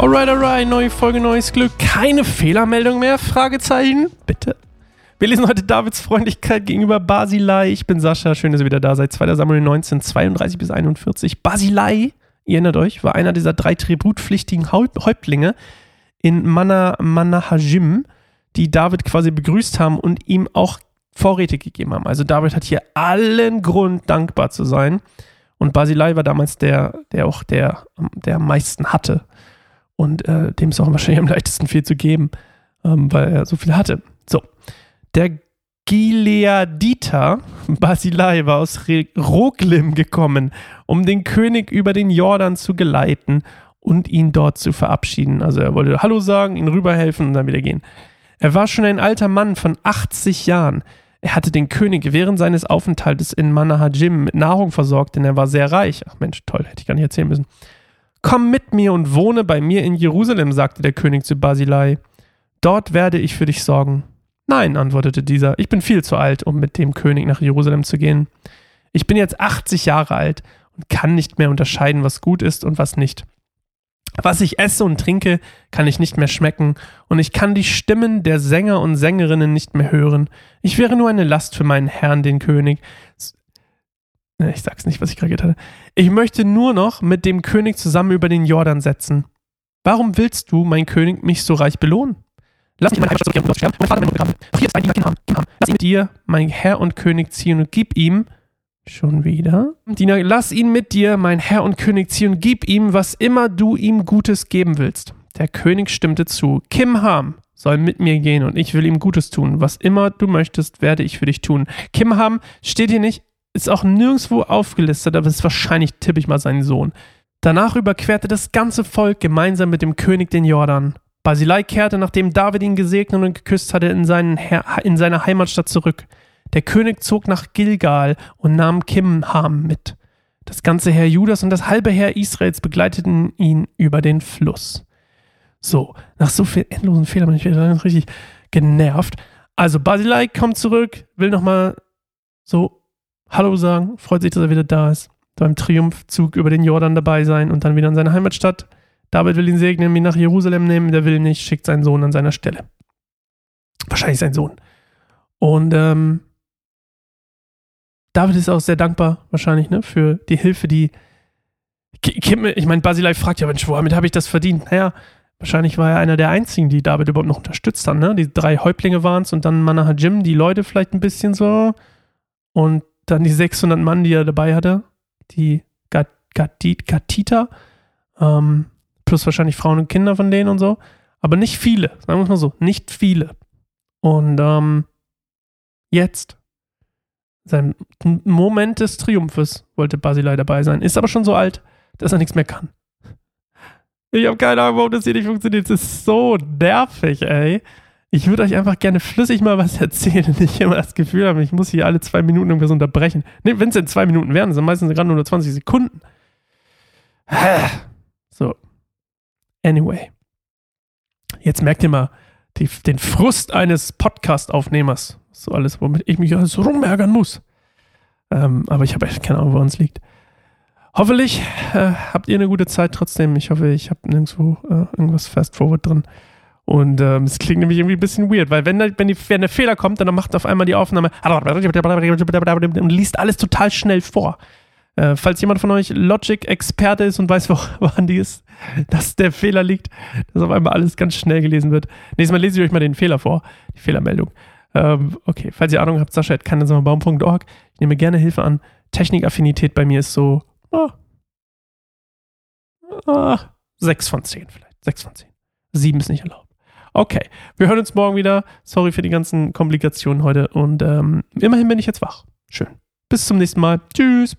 Alright, alright, neue Folge, neues Glück. Keine Fehlermeldung mehr? Fragezeichen? Bitte. Wir lesen heute Davids Freundlichkeit gegenüber Basilei. Ich bin Sascha, schön, dass ihr wieder da seid. 2. Samuel 19, 32 bis 41. Basilei, ihr erinnert euch, war einer dieser drei tributpflichtigen Häuptlinge in Mana, Manahajim, die David quasi begrüßt haben und ihm auch Vorräte gegeben haben. Also David hat hier allen Grund, dankbar zu sein. Und Basilei war damals der, der auch der, der am meisten hatte. Und äh, dem ist auch wahrscheinlich am leichtesten viel zu geben, ähm, weil er so viel hatte. So. Der Gileaditer Basilei war aus Roglim gekommen, um den König über den Jordan zu geleiten und ihn dort zu verabschieden. Also er wollte Hallo sagen, ihn rüberhelfen und dann wieder gehen. Er war schon ein alter Mann von 80 Jahren. Er hatte den König während seines Aufenthaltes in Manahajim mit Nahrung versorgt, denn er war sehr reich. Ach Mensch, toll, hätte ich gar nicht erzählen müssen. Komm mit mir und wohne bei mir in Jerusalem, sagte der König zu Basilei. Dort werde ich für dich sorgen. Nein, antwortete dieser, ich bin viel zu alt, um mit dem König nach Jerusalem zu gehen. Ich bin jetzt 80 Jahre alt und kann nicht mehr unterscheiden, was gut ist und was nicht. Was ich esse und trinke, kann ich nicht mehr schmecken, und ich kann die Stimmen der Sänger und Sängerinnen nicht mehr hören. Ich wäre nur eine Last für meinen Herrn, den König. Ich sag's nicht, was ich gerade hatte. Ich möchte nur noch mit dem König zusammen über den Jordan setzen. Warum willst du, mein König, mich so reich belohnen? Lass mich meine Heimat zurückkehren und sterben. Mein Vater, meine Mutter, Auch hier ist ein Diener. Kim Ham. Lass ihn mit dir, mein Herr und König, ziehen und gib ihm Schon wieder? Diener, lass ihn mit dir, mein Herr und König, ziehen und gib ihm, was immer du ihm Gutes geben willst. Der König stimmte zu. Kim Ham soll mit mir gehen und ich will ihm Gutes tun. Was immer du möchtest, werde ich für dich tun. Kim Ham steht hier nicht, ist auch nirgendwo aufgelistet, aber ist wahrscheinlich, tippe ich mal, sein Sohn. Danach überquerte das ganze Volk gemeinsam mit dem König den Jordan. Basilei kehrte, nachdem David ihn gesegnet und geküsst hatte, in, seinen in seine Heimatstadt zurück. Der König zog nach Gilgal und nahm Kimham mit. Das ganze Heer Judas und das halbe Heer Israels begleiteten ihn über den Fluss. So, nach so vielen endlosen Fehlern bin ich wieder richtig genervt. Also Basilei kommt zurück, will nochmal so Hallo sagen, freut sich, dass er wieder da ist, beim Triumphzug über den Jordan dabei sein und dann wieder in seine Heimatstadt. David will ihn segnen, ihn nach Jerusalem nehmen, der will nicht, schickt seinen Sohn an seiner Stelle. Wahrscheinlich sein Sohn. Und ähm, David ist auch sehr dankbar, wahrscheinlich, ne, für die Hilfe, die Kim, ich meine, Basilei fragt ja, Mensch, womit habe ich das verdient? Naja, wahrscheinlich war er einer der einzigen, die David überhaupt noch unterstützt haben, ne? Die drei Häuptlinge waren es und dann Manaha Jim, die Leute vielleicht ein bisschen so und dann die 600 Mann, die er dabei hatte, die Gatita, ähm, plus wahrscheinlich Frauen und Kinder von denen und so, aber nicht viele, sagen wir es mal so, nicht viele. Und ähm, jetzt sein Moment des Triumphes wollte Basilei dabei sein. Ist aber schon so alt, dass er nichts mehr kann. Ich habe keine Ahnung, warum das hier nicht funktioniert. Das ist so nervig, ey. Ich würde euch einfach gerne flüssig mal was erzählen und nicht immer das Gefühl haben, ich muss hier alle zwei Minuten irgendwas unterbrechen. Nee, wenn es in zwei Minuten wären, sind meistens gerade nur 20 Sekunden. So. Anyway. Jetzt merkt ihr mal die, den Frust eines Podcast-Aufnehmers. So alles, womit ich mich alles rumärgern muss. Ähm, aber ich habe echt keine Ahnung, woran es liegt. Hoffentlich äh, habt ihr eine gute Zeit trotzdem. Ich hoffe, ich habe nirgendwo äh, irgendwas fast forward drin. Und ähm, es klingt nämlich irgendwie ein bisschen weird, weil wenn, wenn, die, wenn der Fehler kommt, dann macht auf einmal die Aufnahme und liest alles total schnell vor. Äh, falls jemand von euch Logic-Experte ist und weiß, woran die ist, dass der Fehler liegt, dass auf einmal alles ganz schnell gelesen wird. Nächstes Mal lese ich euch mal den Fehler vor, die Fehlermeldung. Ähm, okay, falls ihr Ahnung habt, Sascha at baum.org. Ich nehme gerne Hilfe an. Technikaffinität bei mir ist so ah, ah, 6 von 10 vielleicht. 6 von 10. 7 ist nicht erlaubt. Okay, wir hören uns morgen wieder. Sorry für die ganzen Komplikationen heute und ähm, immerhin bin ich jetzt wach. Schön. Bis zum nächsten Mal. Tschüss.